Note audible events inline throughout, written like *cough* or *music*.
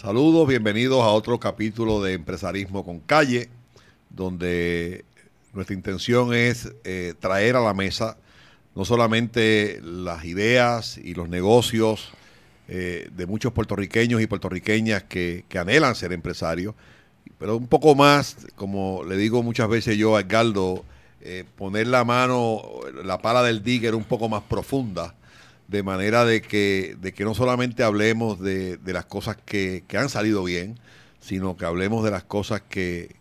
Saludos, bienvenidos a otro capítulo de Empresarismo con Calle, donde nuestra intención es eh, traer a la mesa no solamente las ideas y los negocios eh, de muchos puertorriqueños y puertorriqueñas que, anhelan ser empresarios, pero un poco más, como le digo muchas veces yo a Edgardo, eh, poner la mano, la pala del digger un poco más profunda de manera de que, de que no solamente hablemos de, las cosas que, han salido bien, sino que hablemos de las cosas que,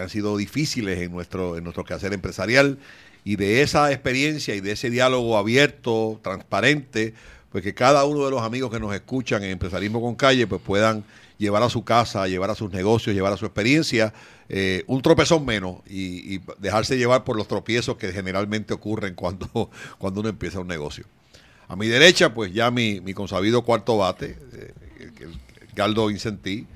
han sido difíciles en nuestro, en nuestro quehacer empresarial y de esa experiencia y de ese diálogo abierto, transparente, pues que cada uno de los amigos que nos escuchan en Empresarismo con Calle pues puedan llevar a su casa, llevar a sus negocios, llevar a su experiencia eh, un tropezón menos y, dejarse llevar por los tropiezos que generalmente ocurren cuando, *laughs* cuando uno empieza un negocio. A mi derecha, pues ya mi, consabido cuarto bate, eh, el, Galdo Incentí,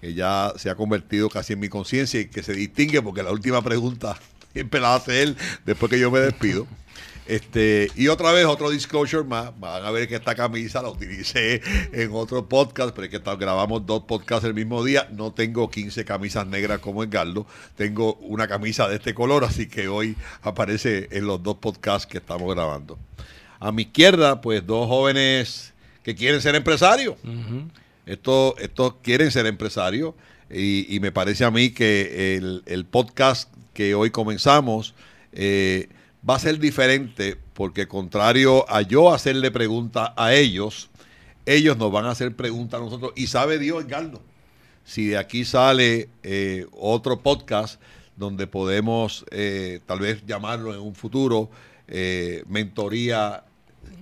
que ya se ha convertido casi en mi conciencia y que se distingue porque la última pregunta *laughs* siempre la hace él después que yo me despido. Este, y otra vez, otro disclosure más. Van a ver que esta camisa la utilicé en otro podcast, pero es que grabamos dos podcasts el mismo día. No tengo 15 camisas negras como en Galdo. Tengo una camisa de este color, así que hoy aparece en los dos podcasts que estamos grabando. A mi izquierda, pues dos jóvenes que quieren ser empresarios. estos, quieren ser empresarios y, me parece a mí que el, podcast que hoy comenzamos eh, va a ser diferente porque contrario a yo hacerle preguntas a ellos, ellos nos van a hacer preguntas a nosotros y sabe Dios, Edgardo, si de aquí sale eh, otro podcast donde podemos eh, tal vez llamarlo en un futuro mentoría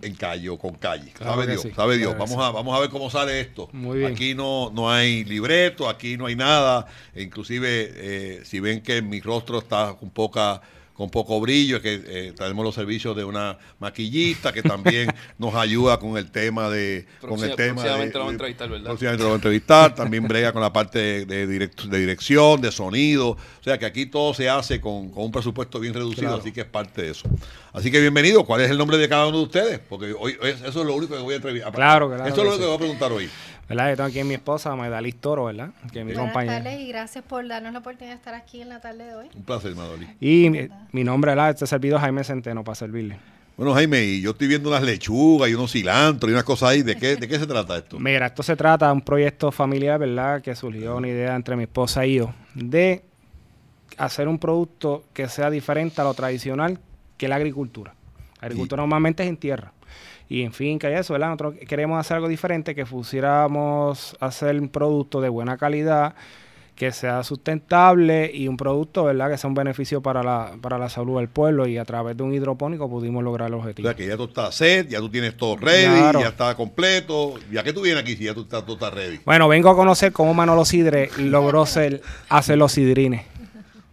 en calle o con calle. sabe Dios, sabe Dios. Vamos a, vamos a ver cómo sale esto. Aquí no, no hay libreto, aquí no hay nada. E inclusive, eh, si ven que mi rostro está un poca con poco brillo, que eh, tenemos los servicios de una maquillista que también *laughs* nos ayuda con el tema de... Con el tema próximamente lo va a entrevistar, ¿verdad? Próximamente lo va a entrevistar, también brega con la parte de, de dirección, de sonido, o sea que aquí todo se hace con, un presupuesto bien reducido, así que es parte de eso. Así que bienvenido, ¿cuál es el nombre de cada uno de ustedes? Porque hoy eso es lo único que voy a entrevistar. Claro, claro. Eso es lo único que voy a preguntar hoy. ¿Verdad? Yo tengo aquí a mi esposa, Maidalis Toro, ¿verdad? Que es mi Buenas tardes y gracias por darnos la oportunidad de estar aquí en la tarde de hoy. Un placer, Maidalis. Y mi, nombre, ¿verdad? Este servido Jaime Centeno para servirle. Bueno, Jaime, y yo estoy viendo unas lechugas y unos cilantros y unas cosas ahí. ¿De qué, ¿De qué se trata esto? *laughs* Mira, esto se trata de un proyecto familiar, ¿verdad? Que surgió una idea entre mi esposa y yo de hacer un producto que sea diferente a lo tradicional que la agricultura. La agricultura normalmente es en tierra. Y en fin, que eso, ¿verdad? Nosotros queremos hacer algo diferente, que pusiéramos hacer un producto de buena calidad, que sea sustentable y un producto, ¿verdad? Que sea un beneficio para la, para la salud del pueblo y a través de un hidropónico pudimos lograr el objetivo. O sea, que ya tú estás set, ya tú tienes todo ready, ya está completo. ¿Ya que tú vienes aquí si ya tú estás, todo está ready? Bueno, vengo a conocer cómo Manolo Sidre logró ser, hacer los sidrines.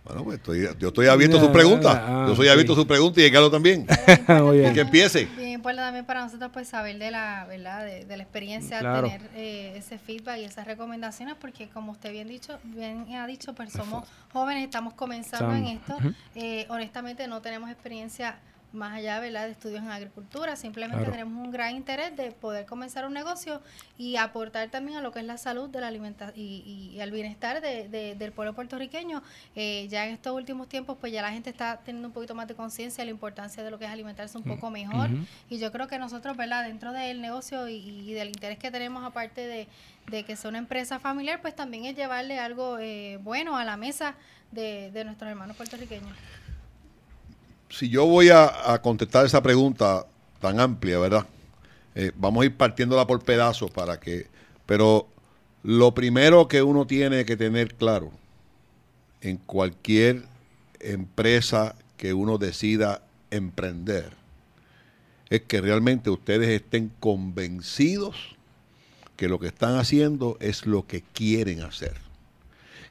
Bueno, pues yo estoy abierto a sus preguntas. yo soy abierto a sus preguntas y Carlos también. *laughs* Muy bien. que empiece. También para nosotros pues saber de la, ¿verdad? De, la experiencia, tener eh, ese feedback y esas recomendaciones, porque como usted bien dicho, bien ha dicho, pues somos jóvenes, estamos comenzando en esto. Eh, honestamente no tenemos experiencia más allá ¿verdad? de estudios en agricultura, simplemente tenemos un gran interés de poder comenzar un negocio y aportar también a lo que es la salud de la alimentación y, y, al bienestar de, del pueblo puertorriqueño. Eh, ya en estos últimos tiempos, pues ya la gente está teniendo un poquito más de conciencia de la importancia de lo que es alimentarse un mm, poco mejor. Y yo creo que nosotros, ¿verdad? dentro del negocio y, del interés que tenemos, aparte de, que sea una empresa familiar, pues también es llevarle algo eh, bueno a la mesa de, de nuestros hermanos puertorriqueños si yo voy a, contestar esa pregunta tan amplia, ¿verdad? Eh, vamos a ir partiéndola por pedazos para que... Pero lo primero que uno tiene que tener claro en cualquier empresa que uno decida emprender es que realmente ustedes estén convencidos que lo que están haciendo es lo que quieren hacer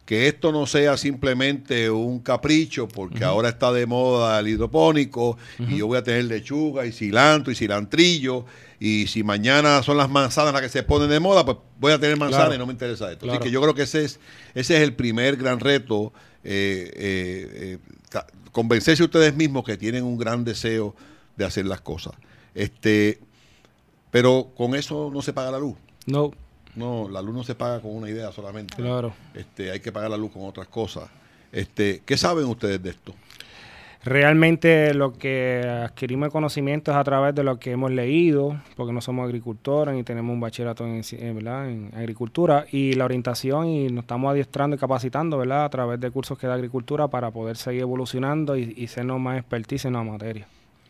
que esto no sea simplemente un capricho, porque ahora está de moda el hidropónico y yo voy a tener lechuga y cilantro y cilantrillo, y si mañana son las manzanas las que se ponen de moda, pues voy a tener manzanas y no me interesa esto. Así que yo creo que ese es, ese es el primer gran reto, eh, eh, eh, convencerse ustedes mismos que tienen un gran deseo de hacer las cosas. Este, pero con eso no se paga la luz. No. No, la luz no se paga con una idea solamente. Claro. Este, hay que pagar la luz con otras cosas. Este, ¿Qué saben ustedes de esto? Realmente lo que adquirimos conocimiento es a través de lo que hemos leído, porque no somos agricultores ni tenemos un bachillerato en, en agricultura, y la orientación y nos estamos adiestrando y capacitando ¿verdad? a través de cursos que da agricultura para poder seguir evolucionando y, y sernos más expertise en la materia.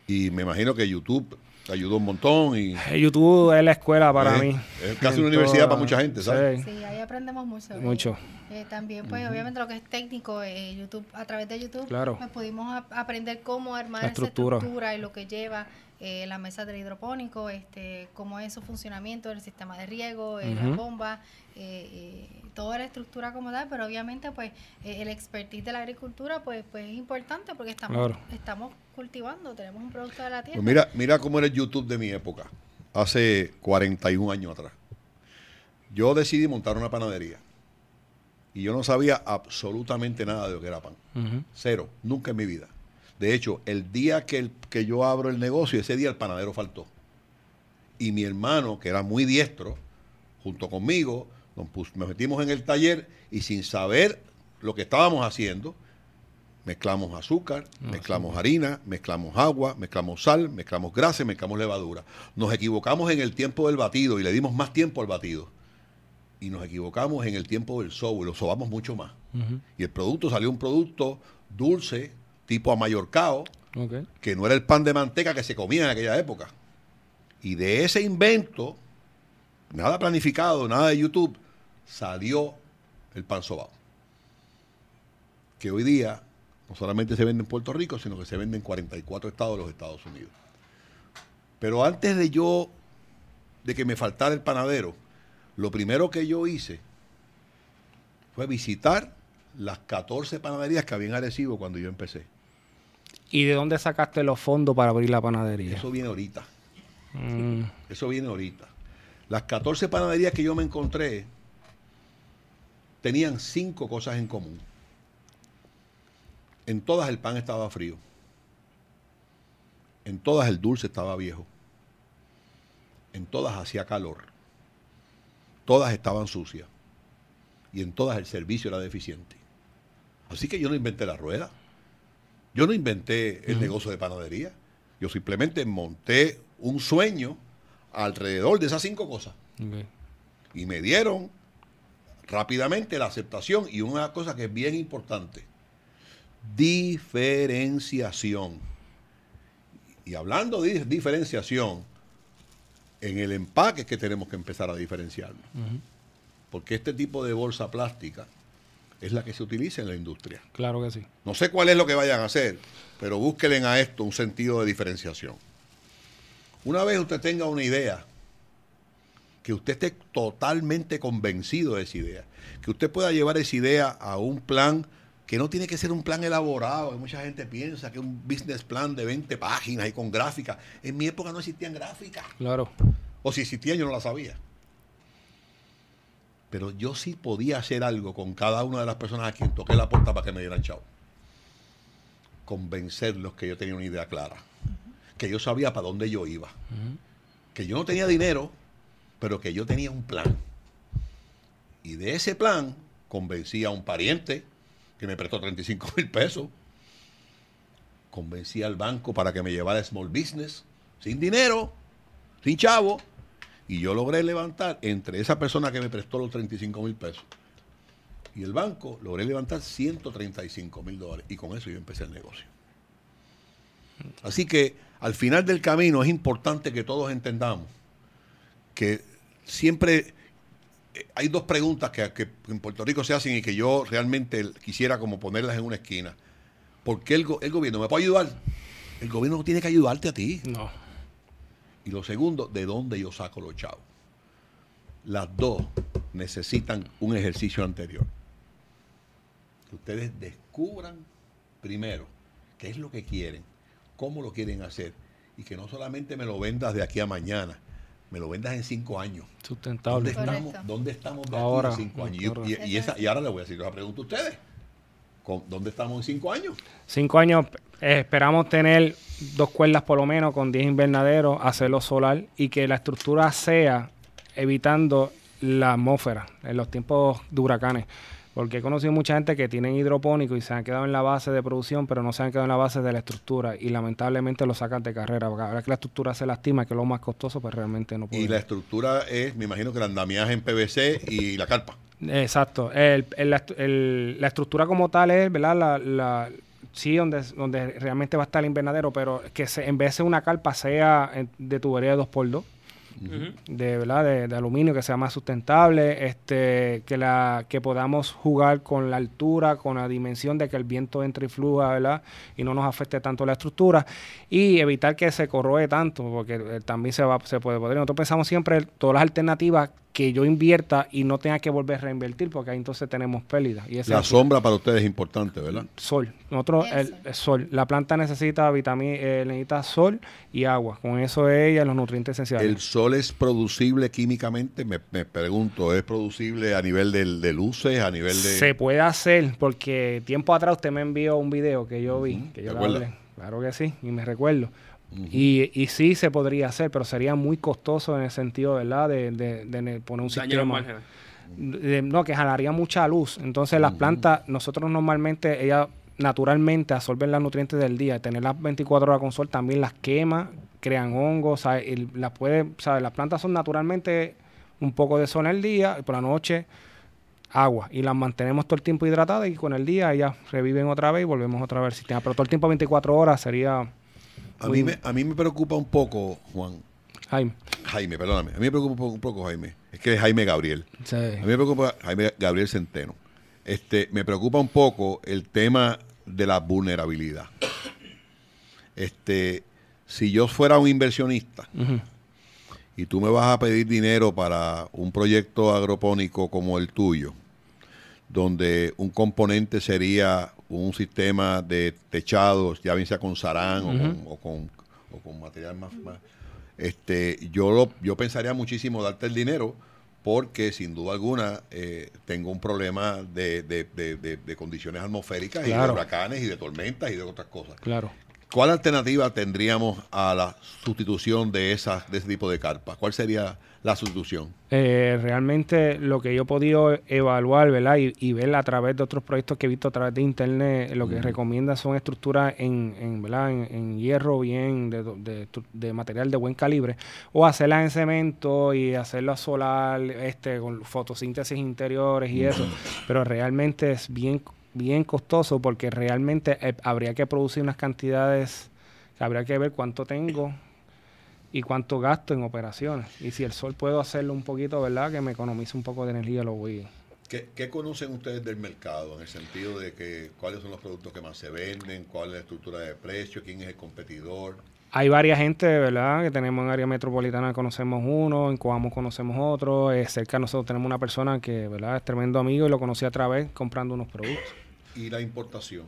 Y me imagino que YouTube ayudó un montón. y eh, YouTube es la escuela para mí. Es casi una universidad para mucha gente, ¿sabes? Sí, ahí aprendemos mucho. Mucho. Eh, también, pues, obviamente lo que es técnico, eh, YouTube, a través de YouTube, pues, pudimos aprender cómo armar esa estructura y lo que lleva eh, la mesa del hidropónico, este, cómo es su funcionamiento, el sistema de riego, eh, la bomba, eh, toda la estructura como tal, pero obviamente pues el expertise de la agricultura pues, pues es importante porque estamos, estamos cultivando, tenemos un producto de la tierra. Pues mira, mira cómo era el YouTube de mi época, hace 41 años atrás. Yo decidí montar una panadería y yo no sabía absolutamente nada de lo que era pan. Cero, nunca en mi vida. De hecho, el día que, que yo abro el negocio, ese día el panadero faltó. Y mi hermano, que era muy diestro, junto conmigo, nos, metimos en el taller y sin saber lo que estábamos haciendo, mezclamos azúcar, ah, mezclamos harina, mezclamos agua, mezclamos sal, mezclamos grasa, mezclamos levadura. Nos equivocamos en el tiempo del batido y le dimos más tiempo al batido. Y nos equivocamos en el tiempo del sobo y lo sobamos mucho más. Y el producto salió un producto dulce, tipo a Mallorcao, que no era el pan de manteca que se comía en aquella época. Y de ese invento, nada planificado, nada de YouTube, salió el pan sobao. Que hoy día no solamente se vende en Puerto Rico, sino que se vende en 44 estados de los Estados Unidos. Pero antes de yo, de que me faltara el panadero, lo primero que yo hice fue visitar las 14 panaderías que había en Arecibo cuando yo empecé. ¿Y de dónde sacaste los fondos para abrir la panadería? Eso viene ahorita. Mm. Eso viene ahorita. Las 14 panaderías que yo me encontré tenían cinco cosas en común. En todas el pan estaba frío. En todas el dulce estaba viejo. En todas hacía calor. Todas estaban sucias. Y en todas el servicio era deficiente. Así que yo no inventé la rueda. Yo no inventé el negocio de panadería. Yo simplemente monté un sueño alrededor de esas cinco cosas. Y me dieron rápidamente la aceptación y una cosa que es bien importante, diferenciación. Y hablando de diferenciación, en el empaque es que tenemos que empezar a diferenciarnos. Porque este tipo de bolsa plástica es la que se utiliza en la industria. Claro que sí. No sé cuál es lo que vayan a hacer, pero búsquenle a esto un sentido de diferenciación. Una vez usted tenga una idea, que usted esté totalmente convencido de esa idea, que usted pueda llevar esa idea a un plan que no tiene que ser un plan elaborado, que mucha gente piensa que un business plan de 20 páginas y con gráficas. En mi época no existían gráficas. Claro. O si existían yo no la sabía pero yo sí podía hacer algo con cada una de las personas a quien toqué la puerta para que me dieran chao. Convencerlos que yo tenía una idea clara, que yo sabía para dónde yo iba, que yo no tenía dinero, pero que yo tenía un plan. Y de ese plan convencí a un pariente que me prestó 35 mil pesos, convencí al banco para que me llevara Small Business, sin dinero, sin chavo, y yo logré levantar entre esa persona que me prestó los 35 mil pesos y el banco, logré levantar 135 mil dólares. Y con eso yo empecé el negocio. Así que al final del camino es importante que todos entendamos que siempre eh, hay dos preguntas que, en Puerto Rico se hacen y que yo realmente quisiera como ponerlas en una esquina. ¿Por qué el, el gobierno me puede ayudar? El gobierno no tiene que ayudarte a ti. No. Y lo segundo, ¿de dónde yo saco los chavos? Las dos necesitan un ejercicio anterior. Que ustedes descubran primero qué es lo que quieren, cómo lo quieren hacer. Y que no solamente me lo vendas de aquí a mañana, me lo vendas en cinco años. Sustentable. ¿Dónde estamos, ¿dónde estamos de aquí en cinco años? Y, esa, y ahora le voy a decir la pregunta a ustedes. ¿Dónde estamos en cinco años? Cinco años, eh, esperamos tener dos cuerdas por lo menos con 10 invernaderos, hacerlo solar y que la estructura sea evitando la atmósfera en los tiempos de huracanes. Porque he conocido mucha gente que tienen hidropónico y se han quedado en la base de producción, pero no se han quedado en la base de la estructura. Y lamentablemente lo sacan de carrera. Porque ahora que la estructura se lastima, que es lo más costoso, pues realmente no puede. Y la estructura es, me imagino que el andamiaje en PVC y la carpa. Exacto. la estructura como tal es, ¿verdad? La, la, sí, donde, donde realmente va a estar el invernadero, pero que se, en vez de una carpa sea de tubería de 2x2 de, ¿verdad? De, aluminio que sea más sustentable, este, que, la, que podamos jugar con la altura, con la dimensión de que el viento entre y fluya, ¿verdad? y no nos afecte tanto la estructura y evitar que se corroe tanto, porque eh, también se, va, se puede poder. Nosotros pensamos siempre todas las alternativas que yo invierta y no tenga que volver a reinvertir, porque ahí entonces tenemos pérdidas. Y la sombra para ustedes es importante, ¿verdad? Sol. Nosotros, el, sol. La planta necesita vitamina, eh, necesita sol y agua. Con eso ella los nutrientes esenciales. ¿El sol es producible químicamente? Me, pregunto, ¿es producible a nivel de, luces, a nivel de...? Se puede hacer, porque tiempo atrás usted me envió un video que yo vi, que yo Claro que sí, y me recuerdo y, y sí se podría hacer, pero sería muy costoso en el sentido, ¿verdad? De, de, poner un sistema. no, que jalaría mucha luz. Entonces las plantas, nosotros normalmente, ellas naturalmente absorben los nutrientes del día. Tener las 24 horas con sol también las quema, crean hongos, las puede, ¿sabes? Las plantas son naturalmente un poco de sol en el día y por la noche agua y las mantenemos todo el tiempo hidratadas y con el día ellas reviven otra vez y volvemos otra vez al sistema. Pero todo el tiempo 24 horas sería a mí, me, a mí me preocupa un poco, Juan. Jaime. Jaime, perdóname. A mí me preocupa un poco, Jaime. Es que es Jaime Gabriel. A mí me preocupa Jaime Gabriel Centeno. Este, me preocupa un poco el tema de la vulnerabilidad. Este, si yo fuera un inversionista y tú me vas a pedir dinero para un proyecto agropónico como el tuyo, donde un componente sería un sistema de techados, ya bien sea con sarán o, con, o, con, material más, este, yo lo, yo pensaría muchísimo darte el dinero porque sin duda alguna eh, tengo un problema de, de, condiciones atmosféricas y de huracanes y de tormentas y de otras cosas. Claro. ¿Cuál alternativa tendríamos a la sustitución de, esas, de ese tipo de carpas? ¿Cuál sería la sustitución? Eh, realmente lo que yo he podido evaluar ¿verdad? Y, ver a través de otros proyectos que he visto a través de internet, lo que recomienda son estructuras en, en, ¿verdad? en, hierro bien, de, de, material de buen calibre, o hacerlas en cemento y hacerlo a solar, este, con fotosíntesis interiores y eso, pero realmente es bien, bien costoso porque realmente eh, habría que producir unas cantidades, habría que ver cuánto tengo y cuánto gasto en operaciones. Y si el sol puedo hacerlo un poquito, ¿verdad? Que me economice un poco de energía, lo voy. ¿Qué, ¿Qué, conocen ustedes del mercado en el sentido de que cuáles son los productos que más se venden, cuál es la estructura de precio, quién es el competidor? Hay varias gente, ¿verdad? Que tenemos en área metropolitana, conocemos uno, en Coamo conocemos otro, eh, cerca de nosotros tenemos una persona que, ¿verdad? Es tremendo amigo y lo conocí a través comprando unos productos. ¿Y la importación?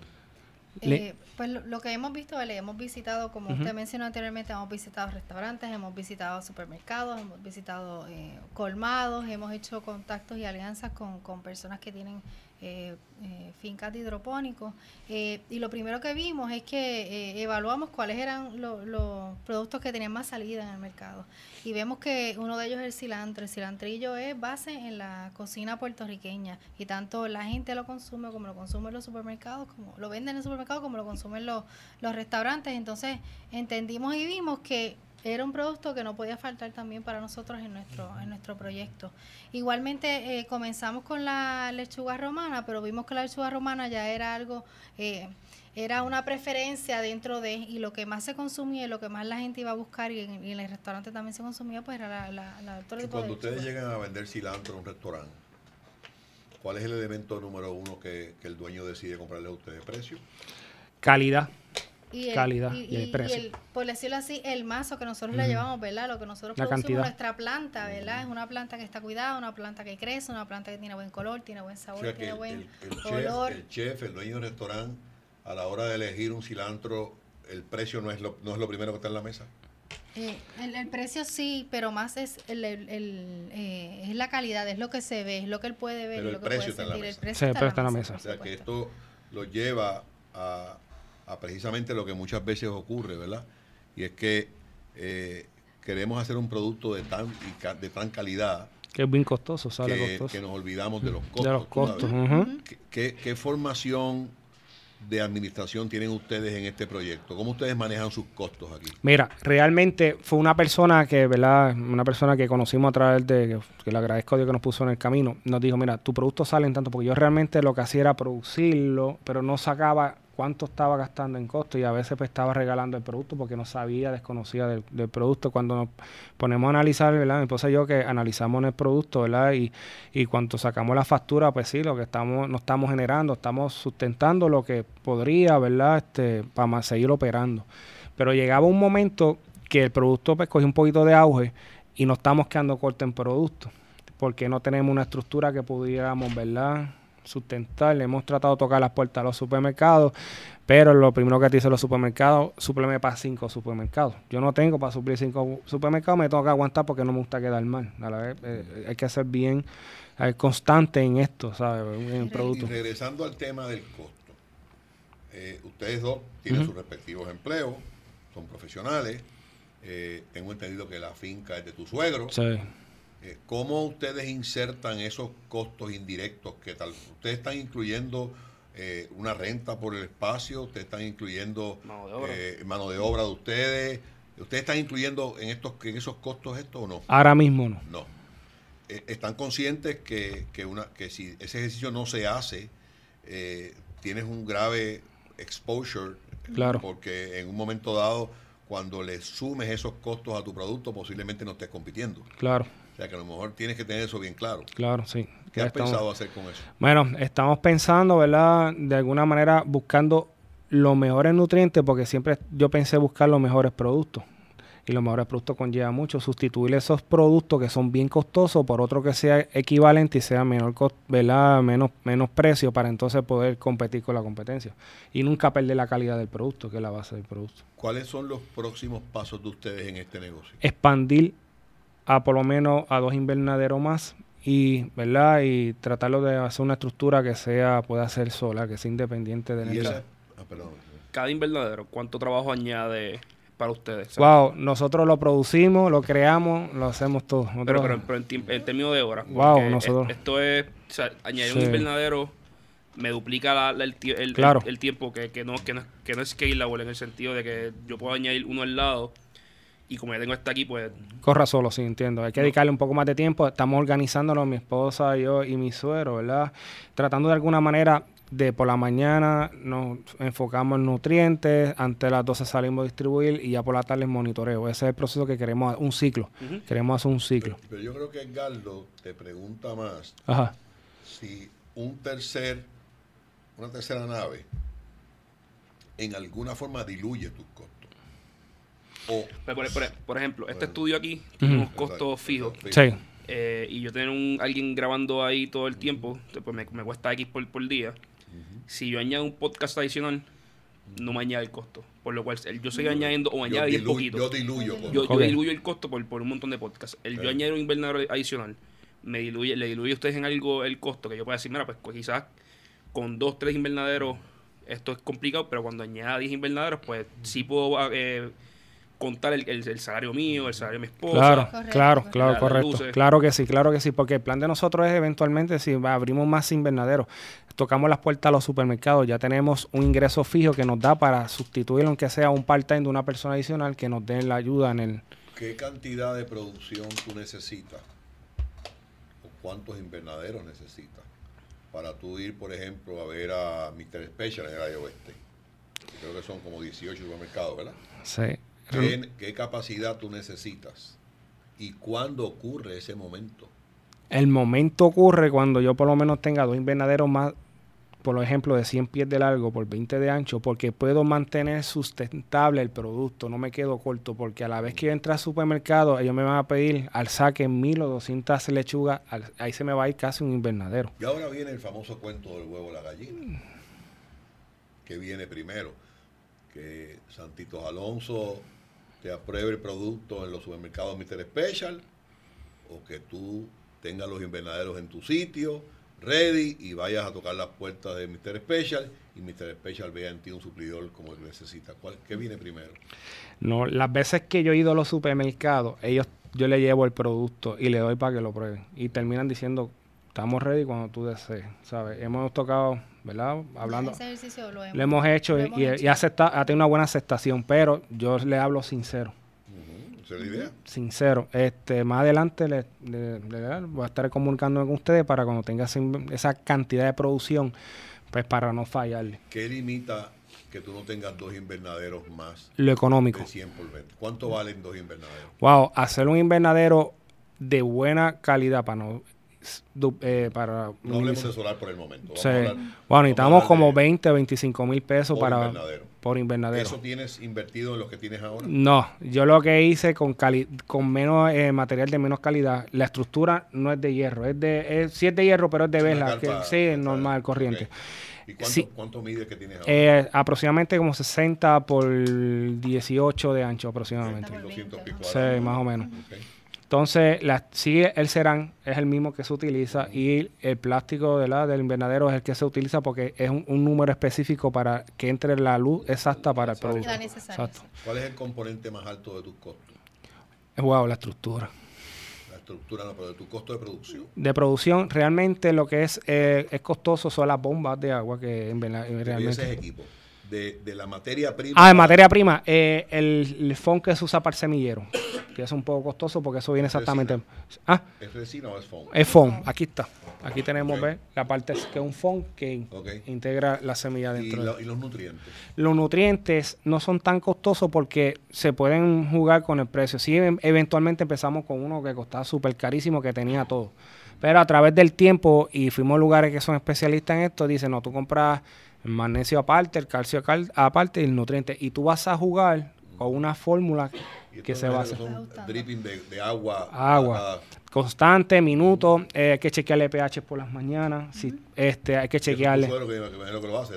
Eh, pues lo, que hemos visto, ¿vale? hemos visitado, como usted mencionó anteriormente, hemos visitado restaurantes, hemos visitado supermercados, hemos visitado eh, colmados, hemos hecho contactos y alianzas con, con personas que tienen eh, eh, fincas de hidropónicos. Eh, y lo primero que vimos es que eh, evaluamos cuáles eran los productos que tenían más salida en el mercado. Y vemos que uno de ellos es el cilantro. El cilantrillo es base en la cocina puertorriqueña. Y tanto la gente lo consume como lo consumen los supermercados, como lo venden en el supermercado, como lo consumen los, los restaurantes. Entonces entendimos y vimos que era un producto que no podía faltar también para nosotros en nuestro, en nuestro proyecto. Igualmente eh, comenzamos con la lechuga romana, pero vimos que la lechuga romana ya era algo, eh, era una preferencia dentro de, y lo que más se consumía y lo que más la gente iba a buscar y en, el restaurante también se consumía, pues era la, la, la Cuando ustedes llegan a vender cilantro en un restaurante, ¿cuál es el elemento número uno que, que el dueño decide comprarle a ustedes? ¿Precio? Calidad y calidad y, el precio. por decirlo así, el mazo que nosotros le llevamos, ¿verdad? Lo que nosotros producimos, nuestra planta, ¿verdad? Es una planta que está cuidada, una planta que crece, una planta que tiene buen color, tiene buen sabor, tiene buen olor. el chef, el dueño del restaurante, a la hora de elegir un cilantro, el precio no es lo, no es lo primero que está en la mesa. Eh, el, precio sí, pero más es el, eh, es la calidad, es lo que se ve, es lo que él puede ver, lo que puede sentir. El precio está, en la mesa. O sea, que esto lo lleva a a precisamente lo que muchas veces ocurre, ¿verdad? Y es que eh, queremos hacer un producto de tan, de tan calidad Que es bien costoso, sale que, costoso. Que nos olvidamos de los costos. De los costos. qué formación de administración tienen ustedes en este proyecto? ¿Cómo ustedes manejan sus costos aquí? Mira, realmente fue una persona que, ¿verdad? Una persona que conocimos a través de, que le agradezco a Dios que nos puso en el camino, nos dijo, mira, tu producto sale en tanto, porque yo realmente lo que hacía era producirlo, pero no sacaba cuánto estaba gastando en costo y a veces pues estaba regalando el producto porque no sabía, desconocía del, producto. Cuando nos ponemos a analizar, ¿verdad? Mi esposa y yo que analizamos el producto, ¿verdad? Y, y cuando sacamos la factura, pues sí, lo que estamos, no estamos generando, estamos sustentando lo que podría, ¿verdad? Este, para seguir operando. Pero llegaba un momento que el producto pues cogió un poquito de auge y no estamos quedando corto en producto porque no tenemos una estructura que pudiéramos, ¿verdad? Sustentar. hemos tratado de tocar las puertas a los supermercados, pero lo primero que te dicen los supermercados, supleme para cinco supermercados. Yo no tengo para suplir cinco supermercados, me tengo que aguantar porque no me gusta quedar mal. A la vez, eh, hay que ser bien constante en esto, ¿sabes? En el producto. Y regresando al tema del costo. Eh, ustedes dos tienen sus respectivos empleos, son profesionales. Eh, tengo entendido que la finca es de tu suegro. Sí. Eh, ¿Cómo ustedes insertan esos costos indirectos? ¿Qué tal? ¿Ustedes están incluyendo eh, una renta por el espacio? ¿Ustedes están incluyendo mano de obra, de, ustedes? ¿Ustedes están incluyendo en, estos, en esos costos esto o no? Ahora mismo no. No. Eh, ¿Están conscientes que, que, una, que si ese ejercicio no se hace, tienes un grave exposure? Claro. Porque en un momento dado, cuando le sumes esos costos a tu producto, posiblemente no estés compitiendo. Claro. O sea que a lo mejor tienes que tener eso bien claro. Claro, sí. ¿Qué has pensado hacer con eso? Bueno, estamos pensando, ¿verdad? De alguna manera buscando los mejores nutrientes, porque siempre yo pensé buscar los mejores productos. Y los mejores productos conlleva mucho. Sustituir esos productos que son bien costosos por otro que sea equivalente y sea menor, ¿verdad? Menos, menos precio para entonces poder competir con la competencia. Y nunca perder la calidad del producto, que es la base del producto. ¿Cuáles son los próximos pasos de ustedes en este negocio? Expandir a por lo menos a dos invernaderos más y verdad y tratarlo de hacer una estructura que sea pueda ser sola que sea independiente de la ah, cada invernadero cuánto trabajo añade para ustedes wow nosotros lo producimos lo creamos lo hacemos todo. Pero, pero, en, términos de horas wow nosotros esto es o sea, añadir un invernadero me duplica el, el, tiempo que, que, no, que, no, que no es scalable en el sentido de que yo puedo añadir uno al lado y como ya tengo esta aquí, pues... Corra solo, sí, entiendo. Hay que dedicarle un poco más de tiempo. Estamos organizándolo, mi esposa, yo y mi suero, ¿verdad? Tratando de alguna manera de por la mañana nos enfocamos en nutrientes, antes de las 12 salimos a distribuir y ya por la tarde monitoreo. Ese es el proceso que queremos, un ciclo. Queremos hacer un ciclo. Pero, yo creo que Edgardo te pregunta más Ajá. si un tercer, una tercera nave en alguna forma diluye tus costos. Por, ejemplo, este estudio aquí tiene unos costos fijos. Sí. Eh, y yo tener un, alguien grabando ahí todo el tiempo, pues me, cuesta X por, por día. Si yo añado un podcast adicional, no me añade el costo. Por lo cual, el yo sigo añadiendo o añade bien poquito. Yo diluyo. Yo, diluyo el costo por, por un montón de podcasts. El yo añado un invernadero adicional, me diluye, le diluye a ustedes en algo el costo, que yo pueda decir, mira, pues, pues quizás con dos, tres invernaderos esto es complicado, pero cuando añada 10 invernaderos, pues sí puedo eh, contar el, el, salario mío, el salario de mi esposa. Claro, claro, claro, correcto. Claro que sí, claro que sí, porque el plan de nosotros es eventualmente si abrimos más invernaderos, tocamos las puertas a los supermercados, ya tenemos un ingreso fijo que nos da para sustituir aunque sea un part-time de una persona adicional que nos dé la ayuda en el... ¿Qué cantidad de producción tú necesitas? ¿O cuántos invernaderos necesitas? Para tú ir, por ejemplo, a ver a Mr. Special en el área oeste. Creo que son como 18 supermercados, ¿verdad? Sí. ¿Qué, capacidad tú necesitas? ¿Y cuándo ocurre ese momento? El momento ocurre cuando yo por lo menos tenga dos invernaderos más, por ejemplo, de 100 pies de largo por 20 de ancho, porque puedo mantener sustentable el producto, no me quedo corto, porque a la vez que yo entre al supermercado, ellos me van a pedir al saque mil o 200 lechugas, ahí se me va a ir casi un invernadero. Y ahora viene el famoso cuento del huevo la gallina, que viene primero, que Santitos Alonso te apruebe el producto en los supermercados Mr. Special o que tú tengas los invernaderos en tu sitio ready y vayas a tocar las puertas de Mr. Special y Mr. Special vea en ti un suplidor como el necesita. ¿Cuál, ¿Qué viene primero? No, las veces que yo he ido a los supermercados, ellos, yo le llevo el producto y le doy para que lo prueben. Y terminan diciendo, estamos ready cuando tú desees, ¿sabes? Hemos tocado, ¿verdad? Hablando. Ese ejercicio lo hemos, hecho y, y, acepta, ha tenido una buena aceptación, pero yo le hablo sincero. ¿Esa es la idea? Sincero. Este, más adelante le, voy a estar comunicando con ustedes para cuando tenga esa cantidad de producción, pues para no fallarle. ¿Qué limita que tú no tengas dos invernaderos más? Lo económico. De 100 por 20. ¿Cuánto valen dos invernaderos? Wow, hacer un invernadero de buena calidad para no eh, para no hablemos de solar por el momento. Sí. bueno, necesitamos como 20 o 25 mil pesos para invernadero. por invernadero. ¿Eso tienes invertido en lo que tienes ahora? No, yo lo que hice con con menos eh, material de menos calidad, la estructura no es de hierro, es de es, sí es de hierro, pero es de vela, que sí es normal, corriente. ¿Y cuánto, cuánto mide que tienes ahora? Eh, aproximadamente como 60 por 18 de ancho aproximadamente. sí, más o menos. Entonces, la, sí, el serán es el mismo que se utiliza y el plástico de la, del invernadero es el que se utiliza porque es un, número específico para que entre la luz exacta para el producto. Exacto. ¿Cuál es el componente más alto de tus costos? Wow, la estructura. La estructura, no, pero de tu costo de producción. De producción, realmente lo que es, eh, es costoso son las bombas de agua que en, realmente... ¿Y ese equipo? De, de, la materia prima. Ah, de materia prima. Eh, el, el foam que se usa para el semillero que es un poco costoso porque eso viene exactamente. ¿Ah? ¿Es resina o es foam? Es foam, aquí está. Aquí tenemos la parte que es un foam que integra la semilla dentro. ¿Y, los nutrientes? Los nutrientes no son tan costosos porque se pueden jugar con el precio. Sí, em, eventualmente empezamos con uno que costaba súper carísimo, que tenía todo. Pero a través del tiempo, y fuimos a lugares que son especialistas en esto, dicen, no, tú compras el magnesio aparte, el calcio aparte y el nutriente. Y tú vas a jugar con una fórmula que se basa. Son dripping de, agua. Agua. Constante, minuto. Eh, hay que chequearle pH por las mañanas. si, este, hay que chequearle.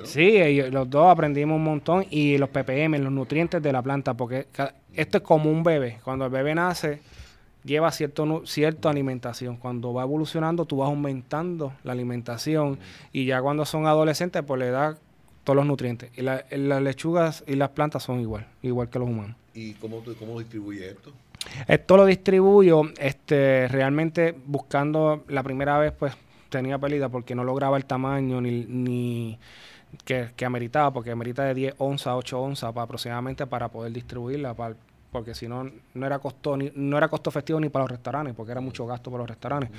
Sí, los dos aprendimos un montón. Y los ppm, los nutrientes de la planta. Porque esto es como un bebé. Cuando el bebé nace, lleva cierto cierta alimentación. Cuando va evolucionando, tú vas aumentando la alimentación. Y ya cuando son adolescentes, pues le da todos los nutrientes. Y las lechugas y las plantas son igual, igual que los humanos. ¿Y cómo, cómo distribuye esto? Esto lo distribuyo este, realmente buscando la primera vez, pues tenía pérdida porque no lograba el tamaño ni, ni que, que, ameritaba, porque amerita de 10 onzas, 8 onzas para, aproximadamente para poder distribuirla, para, porque si no, no era costo ni, no era costo efectivo ni para los restaurantes, porque era mucho gasto para los restaurantes.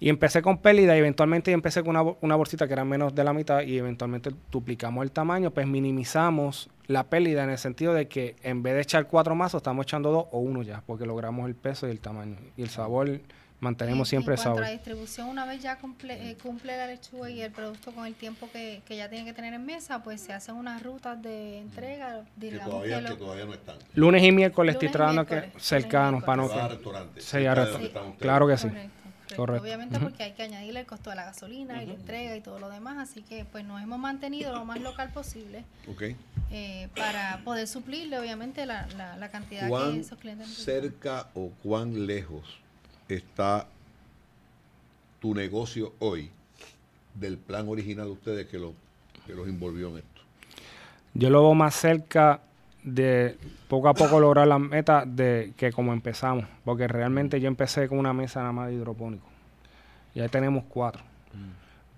Y empecé con pérdida y eventualmente empecé con una, una, bolsita que era menos de la mitad y eventualmente duplicamos el tamaño, pues minimizamos la pérdida en el sentido de que en vez de echar cuatro mazos, estamos echando dos o uno ya, porque logramos el peso y el tamaño. Y el sabor, mantenemos siempre el sabor. la distribución, una vez ya cumple, eh, cumple la lechuga y el producto con el tiempo que, que, ya tiene que tener en mesa, pues se hacen unas rutas de entrega. Digamos, que, todavía, que, todavía no están. Lunes y miércoles estoy tratando que cercanos para no... Sí, claro que sí. Obviamente porque hay que añadirle el costo de la gasolina y la entrega y todo lo demás, así que pues nos hemos mantenido lo más local posible eh, para poder suplirle obviamente la, la, cantidad que esos clientes cerca o cuán lejos está tu negocio hoy del plan original de ustedes que, que los envolvió en esto? Yo lo veo más cerca de poco a poco lograr la meta de que como empezamos, porque realmente yo empecé con una mesa nada más de hidropónico. Ya tenemos cuatro.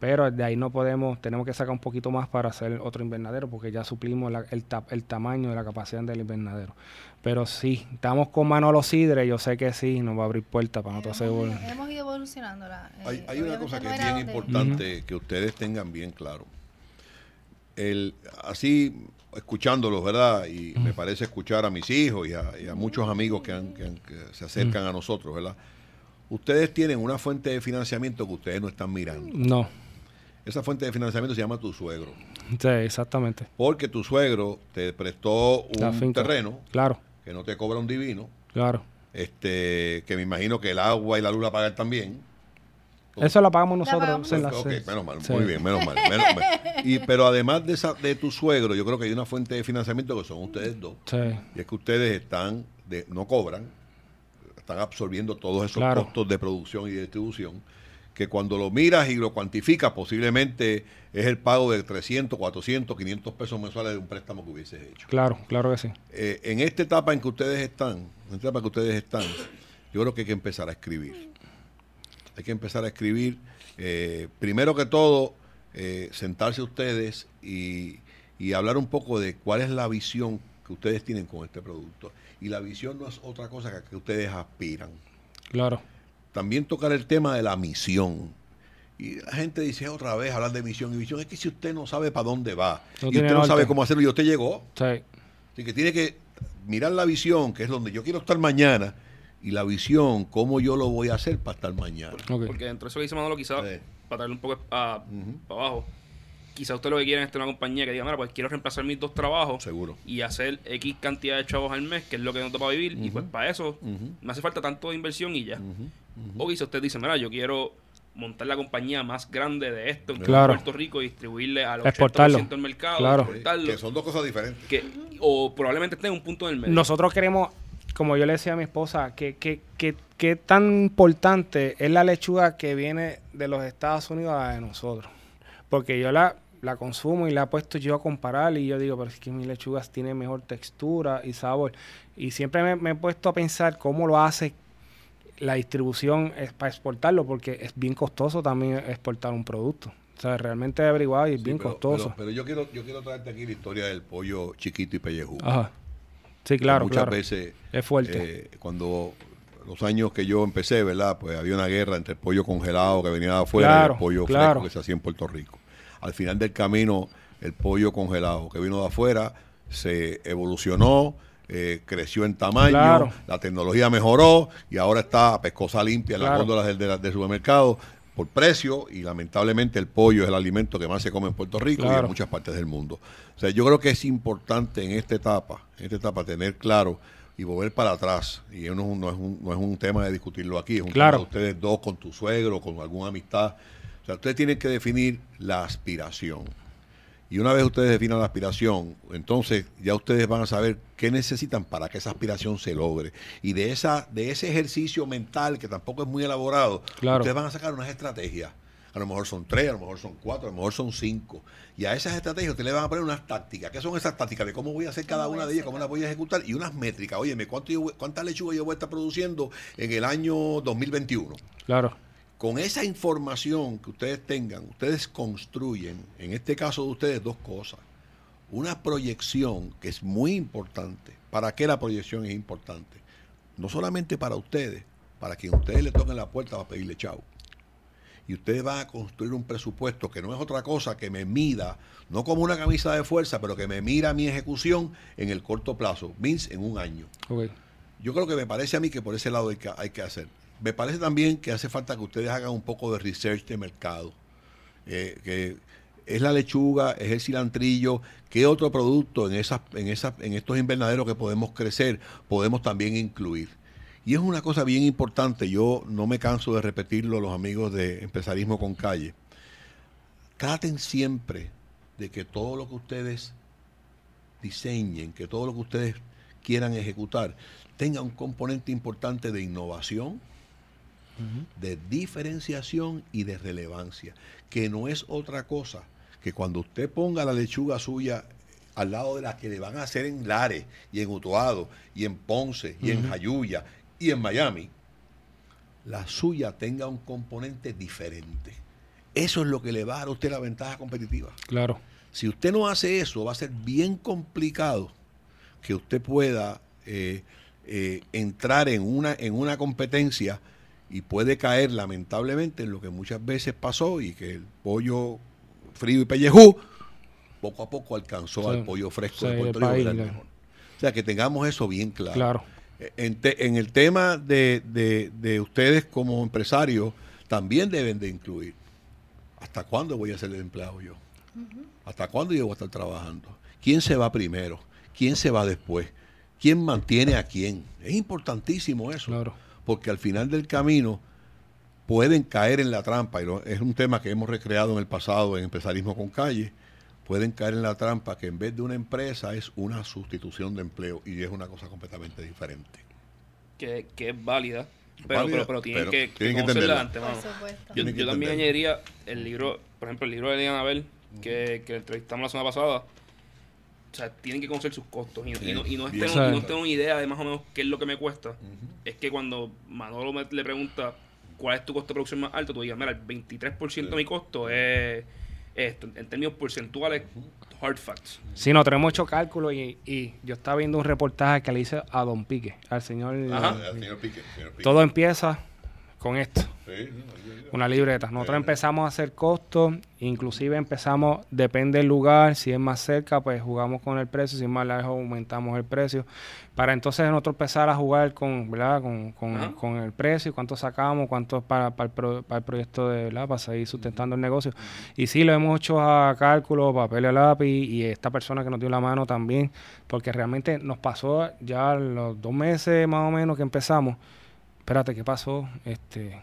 Pero de ahí no podemos, tenemos que sacar un poquito más para hacer otro invernadero, porque ya suplimos el, el tamaño de la capacidad del invernadero. Pero sí, estamos con mano a los sidres, yo sé que sí, nos va a abrir puertas para nosotros hemos, hemos ido evolucionando. hay, hay una cosa que es bien importante que ustedes tengan bien claro. El, así escuchándolos, ¿verdad? Y me parece escuchar a mis hijos y a, muchos amigos que, se acercan a nosotros, ¿verdad? Ustedes tienen una fuente de financiamiento que ustedes no están mirando. No. Esa fuente de financiamiento se llama tu suegro. Sí, exactamente. Porque tu suegro te prestó un terreno. Claro. Que no te cobra un divino. Claro. Este, que me imagino que el agua y la luz la pagan también. Eso lo pagamos nosotros en la menos mal, muy bien, menos mal. Y, pero además de, esa, de tu suegro, yo creo que hay una fuente de financiamiento que son ustedes dos. Y es que ustedes están, de, no cobran, están absorbiendo todos esos costos de producción y de distribución que cuando lo miras y lo cuantificas, posiblemente es el pago de 300, 400, 500 pesos mensuales de un préstamo que hubieses hecho. Claro, claro que sí. Eh, en esta etapa en que ustedes están, en esta etapa que ustedes están, yo creo que hay que empezar a escribir. Hay que empezar a escribir, eh, primero que todo, eh, sentarse ustedes y, y hablar un poco de cuál es la visión que ustedes tienen con este producto. Y la visión no es otra cosa que a que ustedes aspiran. Claro también tocar el tema de la misión. Y la gente dice otra vez hablar de misión y visión. Es que si usted no sabe para dónde va y usted no sabe cómo hacerlo y usted llegó. Sí. Así que tiene que mirar la visión, que es donde yo quiero estar mañana, y la visión, cómo yo lo voy a hacer para estar mañana. Porque dentro de eso que dice Manolo, quizás, para darle un poco para abajo, quizás usted lo que quiere es tener una compañía que diga, mira, pues quiero reemplazar mis dos trabajos Seguro. y hacer X cantidad de chavos al mes, que es lo que no te va a vivir, y pues para eso me hace falta tanto de inversión y ya. O quizá usted dice, mira, yo quiero montar la compañía más grande de esto en Puerto Rico y distribuirle a los exportarlo. del mercado, claro. exportarlo. Que son dos cosas diferentes. Que, o probablemente esté en un punto del medio. Nosotros queremos, como yo le decía a mi esposa, que, que, que, que tan importante es la lechuga que viene de los Estados Unidos a la de nosotros. Porque yo la, la consumo y la he puesto yo a comparar y yo digo, pero es que mis lechugas tienen mejor textura y sabor. Y siempre me, me he puesto a pensar cómo lo hace la distribución es para exportarlo porque es bien costoso también exportar un producto. O sea, realmente averiguado y es bien costoso. Pero, yo quiero yo quiero traerte aquí la historia del pollo chiquito y pellejú. Ajá. Sí, claro, Muchas veces es fuerte. Eh, cuando los años que yo empecé, ¿verdad? Pues había una guerra entre el pollo congelado que venía de afuera y el pollo fresco que se hacía en Puerto Rico. Al final del camino, el pollo congelado que vino de afuera se evolucionó, eh, creció en tamaño, la tecnología mejoró y ahora está pescosa limpia en las góndolas del, del, supermercado por precio y lamentablemente el pollo es el alimento que más se come en Puerto Rico y en muchas partes del mundo. O sea, yo creo que es importante en esta etapa, en esta etapa tener claro y volver para atrás. Y no, no, es, un, no es un tema de discutirlo aquí, es un tema de ustedes dos con tu suegro, con alguna amistad. O sea, ustedes tienen que definir la aspiración. Y una vez ustedes definan la aspiración, entonces ya ustedes van a saber qué necesitan para que esa aspiración se logre. Y de esa de ese ejercicio mental, que tampoco es muy elaborado, ustedes van a sacar unas estrategias. A lo mejor son tres, a lo mejor son cuatro, a lo mejor son cinco. Y a esas estrategias ustedes le van a poner unas tácticas. ¿Qué son esas tácticas? De cómo voy a hacer cada una de ellas, cómo las voy a ejecutar. Y unas métricas. Óyeme, ¿cuánto ¿cuántas lechugas yo voy a estar produciendo en el año 2021? Claro. Con esa información que ustedes tengan, ustedes construyen, en este caso de ustedes, dos cosas. Una proyección que es muy importante. ¿Para qué la proyección es importante? No solamente para ustedes, para quien ustedes le toquen la puerta para pedirle chau. Y ustedes van a construir un presupuesto que no es otra cosa que me mida, no como una camisa de fuerza, pero que me mira mi ejecución en el corto plazo, means en un año. Yo creo que me parece a mí que por ese lado hay que, hay que hacer. Me parece también que hace falta que ustedes hagan un poco de research de mercado. Eh, que es la lechuga, es el cilantrillo, qué otro producto en esas, en esas, en estos invernaderos que podemos crecer, podemos también incluir. Y es una cosa bien importante, yo no me canso de repetirlo los amigos de Empresarismo con Calle. Traten siempre de que todo lo que ustedes diseñen, que todo lo que ustedes quieran ejecutar, tenga un componente importante de innovación, de diferenciación y de relevancia, que no es otra cosa que cuando usted ponga la lechuga suya al lado de las que le van a hacer en Lares y en Utuado y en Ponce y en Jayuya y en Miami, la suya tenga un componente diferente. Eso es lo que le va a dar a usted la ventaja competitiva. Claro. Si usted no hace eso, va a ser bien complicado que usted pueda eh, eh, entrar en una, en una competencia y puede caer lamentablemente en lo que muchas veces pasó y que el pollo frío y pellejú poco a poco alcanzó al pollo fresco de Puerto Rico. O sea, que tengamos eso bien claro. claro. Eh, en, el tema de, de, ustedes como empresarios, también deben de incluir hasta cuándo voy a ser el empleado yo, hasta cuándo yo voy a estar trabajando, quién se va primero, quién se va después, quién mantiene a quién. Es importantísimo eso. Claro porque al final del camino pueden caer en la trampa, y es un tema que hemos recreado en el pasado en Empresarismo con Calle, pueden caer en la trampa que en vez de una empresa es una sustitución de empleo y es una cosa completamente diferente. Que, es válida. Pero, pero, pero, tienen que, que conocerla de Yo, yo también añadiría el libro, por ejemplo, el libro de Diana Abel, que, que entrevistamos la semana pasada. O sea, tienen que conocer sus costos y, no, y, no, tengo, idea de más o menos qué es lo que me cuesta. Es que cuando Manolo me, le pregunta cuál es tu costo de producción más alto, tú digas, mira, el 23% de mi costo es esto. En términos porcentuales, hard facts. Sí, no, tenemos hecho cálculos y, y, yo estaba viendo un reportaje que le hice a Don Pique, al señor, Ajá. señor Pique, Todo empieza con esto. Una libreta. Nosotros empezamos a hacer costos, inclusive empezamos, depende del lugar, si es más cerca, pues jugamos con el precio, si es más lejos, aumentamos el precio. Para entonces nosotros empezar a jugar con, ¿verdad? Con, con, el precio, cuánto sacamos, cuánto para, para, el, para el proyecto de, ¿verdad? Para seguir sustentando el negocio. Y sí, lo hemos hecho a cálculo, papel y lápiz, y esta persona que nos dio la mano también, porque realmente nos pasó ya los dos meses más o menos que empezamos espérate, ¿qué pasó? Este,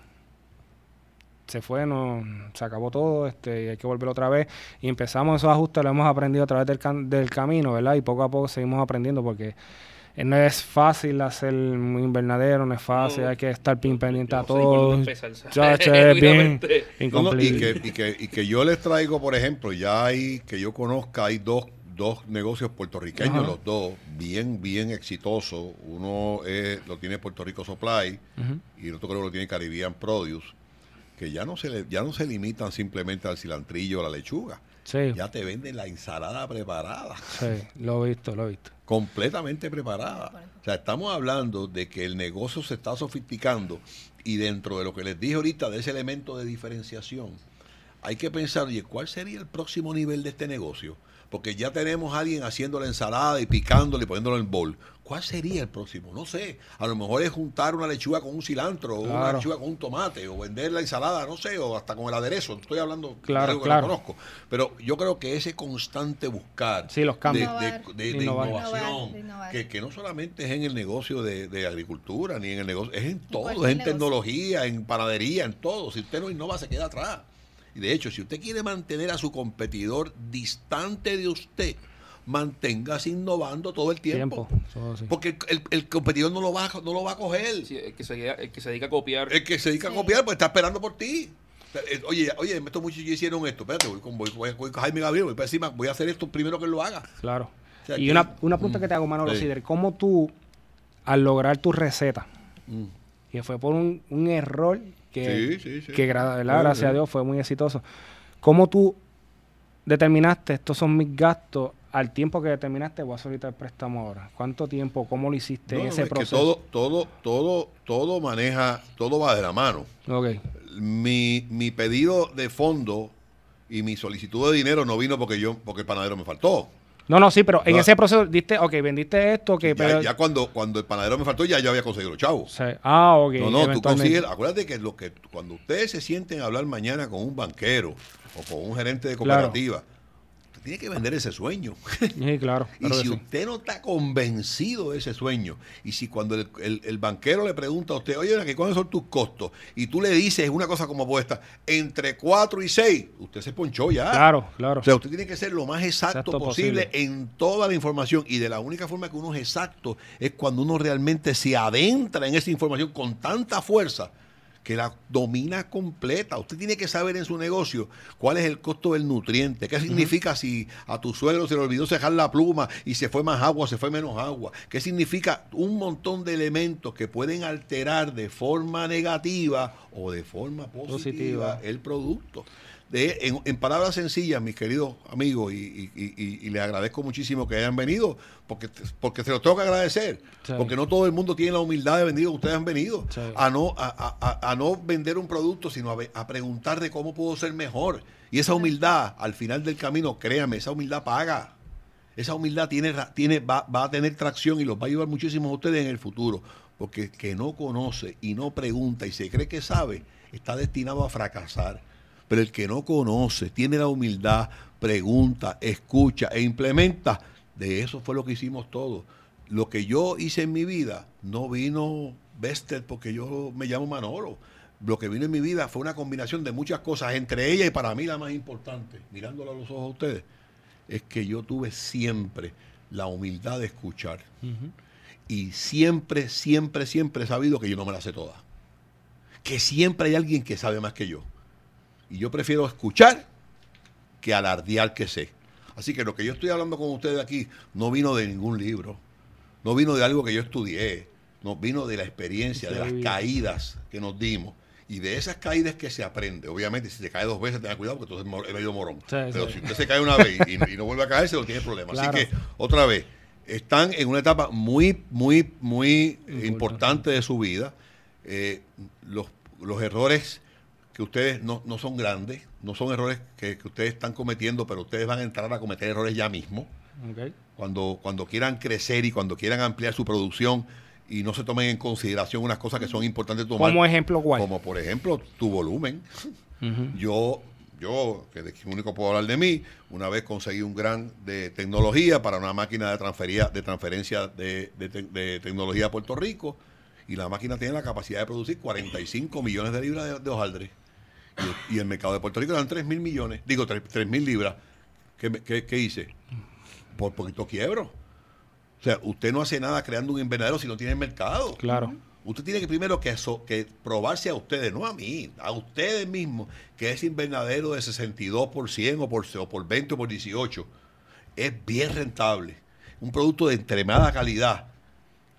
se fue, no, se acabó todo, este, y hay que volver otra vez. Y empezamos esos ajustes, lo hemos aprendido a través del, del camino, ¿verdad? Y poco a poco seguimos aprendiendo porque no es fácil hacer un invernadero, no es fácil, hay que estar bien pendiente a todo. bien y, que, y, que, y que yo les traigo, por ejemplo, ya hay, que yo conozca, hay dos dos negocios puertorriqueños, los dos, bien, bien exitosos. Uno lo tiene Puerto Rico Supply y el otro creo que lo tiene Caribbean Produce, que ya no se ya no se limitan simplemente al cilantrillo o la lechuga. Ya te venden la ensalada preparada. Sí, lo he visto, lo he visto. Completamente preparada. O sea, estamos hablando de que el negocio se está sofisticando y dentro de lo que les dije ahorita, de ese elemento de diferenciación, hay que pensar, oye, ¿cuál sería el próximo nivel de este negocio? Porque ya tenemos a alguien haciendo la ensalada y picándole y poniéndolo en el bol. ¿Cuál sería el próximo? No sé. A lo mejor es juntar una lechuga con un cilantro, o una lechuga con un tomate, o vender la ensalada, no sé, o hasta con el aderezo. Estoy hablando de algo que no conozco. Pero yo creo que ese constante buscar los cambios. De, innovación, Que, no solamente es en el negocio de, agricultura, ni en el negocio, es en todo, es en tecnología, en panadería, en todo. Si usted no innova, se queda atrás. Y de hecho, si usted quiere mantener a su competidor distante de usted, manténgase innovando todo el tiempo. Porque el, competidor no lo va, no lo va a coger. el, que se, dedica a copiar. El que se dedica a copiar, pues está esperando por ti. Eh, oye, oye, estos muchachos hicieron esto. Espérate, voy con, voy, con Jaime Gabriel, voy para encima, voy a hacer esto primero que lo haga. Claro. y una, una pregunta que te hago, Manolo sí. ¿cómo tú, al lograr tu receta, mm. que fue por un, un error que, gracias a Dios fue muy exitoso. ¿Cómo tú determinaste, estos son mis gastos, al tiempo que determinaste voy a solicitar el préstamo ahora? ¿Cuánto tiempo? ¿Cómo lo hiciste en ese proceso? todo, todo, todo, todo maneja, todo va de la mano. Okay. Mi, mi pedido de fondo y mi solicitud de dinero no vino porque yo, porque el panadero me faltó. No, no, sí, pero en ese proceso diste, ok, vendiste esto, que pero... ya, cuando, cuando el panadero me faltó, ya yo había conseguido los chavos. Ah, ok. No, no, tú consigues, acuérdate que lo que cuando ustedes se sienten a hablar mañana con un banquero o con un gerente de cooperativa, tiene que vender ese sueño. Sí, claro. *laughs* y si usted no está convencido de ese sueño, y si cuando el, banquero le pregunta a usted, oye, ¿cuáles son tus costos? Y tú le dices una cosa como apuesta, entre 4 y 6, usted se ponchó ya. Claro, claro. O sea, usted tiene que ser lo más exacto, posible, en toda la información. Y de la única forma que uno es exacto es cuando uno realmente se adentra en esa información con tanta fuerza que la domina completa. Usted tiene que saber en su negocio cuál es el costo del nutriente, qué significa si a tu suegro se le olvidó dejar la pluma y se fue más agua, se fue menos agua, qué significa un montón de elementos que pueden alterar de forma negativa o de forma positiva. el producto en, palabras sencillas, mis queridos amigos, y, y, les agradezco muchísimo que hayan venido, porque, porque se los tengo que agradecer, porque no todo el mundo tiene la humildad de venir, ustedes han venido, a, no, a, no vender un producto, sino a, preguntar de cómo puedo ser mejor. Y esa humildad, al final del camino, créame, esa humildad paga. Esa humildad tiene, tiene, va, va a tener tracción y los va a ayudar muchísimo a ustedes en el futuro. Porque el que no conoce y no pregunta y se cree que sabe, está destinado a fracasar. Pero el que no conoce, tiene la humildad, pregunta, escucha e implementa, de eso fue lo que hicimos todos. Lo que yo hice en mi vida no vino Bester porque yo me llamo Manolo. Lo que vino en mi vida fue una combinación de muchas cosas, entre ellas y para mí la más importante, mirándolo a los ojos a ustedes, es que yo tuve siempre la humildad de escuchar. Y siempre, siempre, siempre he sabido que yo no me la sé toda. que siempre hay alguien que sabe más que yo. Y yo prefiero escuchar que alardear que sé. Así que lo que yo estoy hablando con ustedes aquí no vino de ningún libro, no vino de algo que yo estudié, no vino de la experiencia, de las caídas que nos dimos. Y de esas caídas que se aprende. Obviamente, si se cae dos veces, tenga cuidado porque entonces es medio morón. Pero si usted se cae una vez y, no vuelve a caerse, no tiene problema. Así que, otra vez, están en una etapa muy, muy, muy importante de su vida. Eh, los, los, errores que ustedes no, no, son grandes, no son errores que, ustedes están cometiendo, pero ustedes van a entrar a cometer errores ya mismo. Cuando, cuando quieran crecer y cuando quieran ampliar su producción y no se tomen en consideración unas cosas que son importantes tomar. Como ejemplo, ¿cuál? Como por ejemplo tu volumen. Yo yo, que de único puedo hablar de mí, una vez conseguí un gran de tecnología para una máquina de, transfería, de transferencia de, tecnología a Puerto Rico y la máquina tiene la capacidad de producir 45 millones de libras de, hojaldre. Y, el mercado de Puerto Rico eran 3 mil millones, digo 3 mil libras. ¿Qué, hice? Por poquito quiebro. O sea, usted no hace nada creando un invernadero si no tiene mercado. Claro. Usted tiene que primero que, que probarse a ustedes, no a mí, a ustedes mismos, que ese invernadero de 62 por 100 o por, o por 20 o por 18 es bien rentable. Un producto de extremada calidad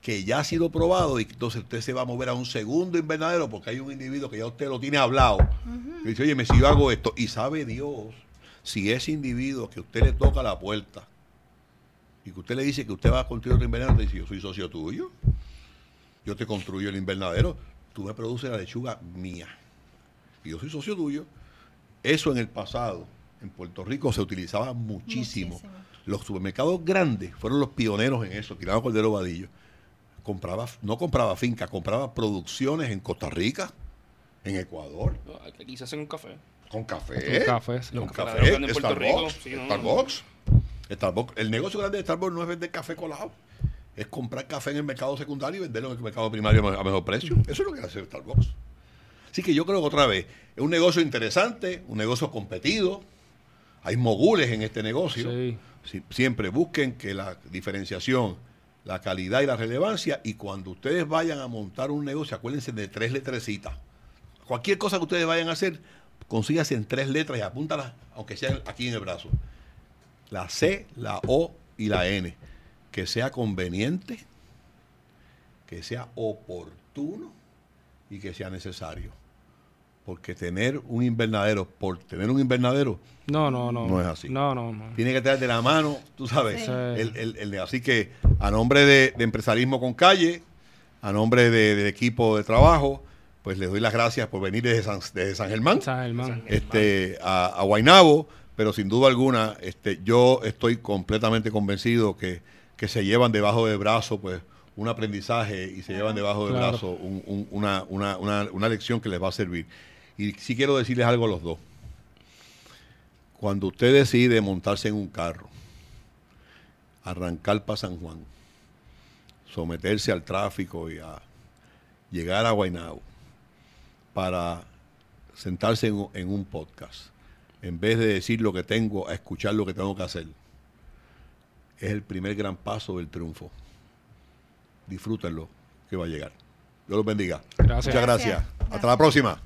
que ya ha sido probado y entonces usted se va a mover a un segundo invernadero porque hay un individuo que ya usted lo tiene hablado. Y dice, oye, me si yo hago esto. Y sabe Dios si ese individuo que usted le toca la puerta y que usted le dice que usted va a construir otro invernadero, dice, yo soy socio tuyo yo te construyo el invernadero, tú me produces la lechuga mía. Y yo soy socio tuyo. Eso en el pasado, en Puerto Rico, se utilizaba muchísimo. Los supermercados grandes fueron los pioneros en eso, Tirado Cordero Vadillo. Compraba, no compraba finca, compraba producciones en Costa Rica, en Ecuador. Aquí se hacen un café. Con café. Con café. Con café. Starbucks. Starbucks. Starbucks. El negocio grande de Starbucks no es vender café colado es comprar café en el mercado secundario y venderlo en el mercado primario a mejor precio. Eso es lo que hace Starbucks. Así que yo creo que otra vez, es un negocio interesante, un negocio competido. Hay mogules en este negocio. siempre busquen que la diferenciación, la calidad y la relevancia, y cuando ustedes vayan a montar un negocio, acuérdense de tres letrecitas. Cualquier cosa que ustedes vayan a hacer, consígase en tres letras y apúntalas, aunque sean aquí en el brazo. La C, la O y la N que sea conveniente, que sea oportuno y que sea necesario. Porque tener un invernadero, por tener un invernadero, no, no, no, no es así. No, no, no. Tiene que tener de la mano, tú sabes. El, así que a nombre de, empresarismo con calle, a nombre del equipo de trabajo, pues les doy las gracias por venir desde San, San Germán, Este, a, a Guainabo, pero sin duda alguna, este, yo estoy completamente convencido que que se llevan debajo del brazo, pues, un aprendizaje y se llevan debajo del brazo una, una, lección que les va a servir. Y sí quiero decirles algo a los dos. Cuando usted decide montarse en un carro, arrancar para San Juan, someterse al tráfico y a llegar a Guaynabo para sentarse en, en un podcast, en vez de decir lo que tengo, a escuchar lo que tengo que hacer es el primer gran paso del triunfo. Disfrútenlo, que va a llegar. Dios los bendiga. Muchas gracias. Hasta la próxima.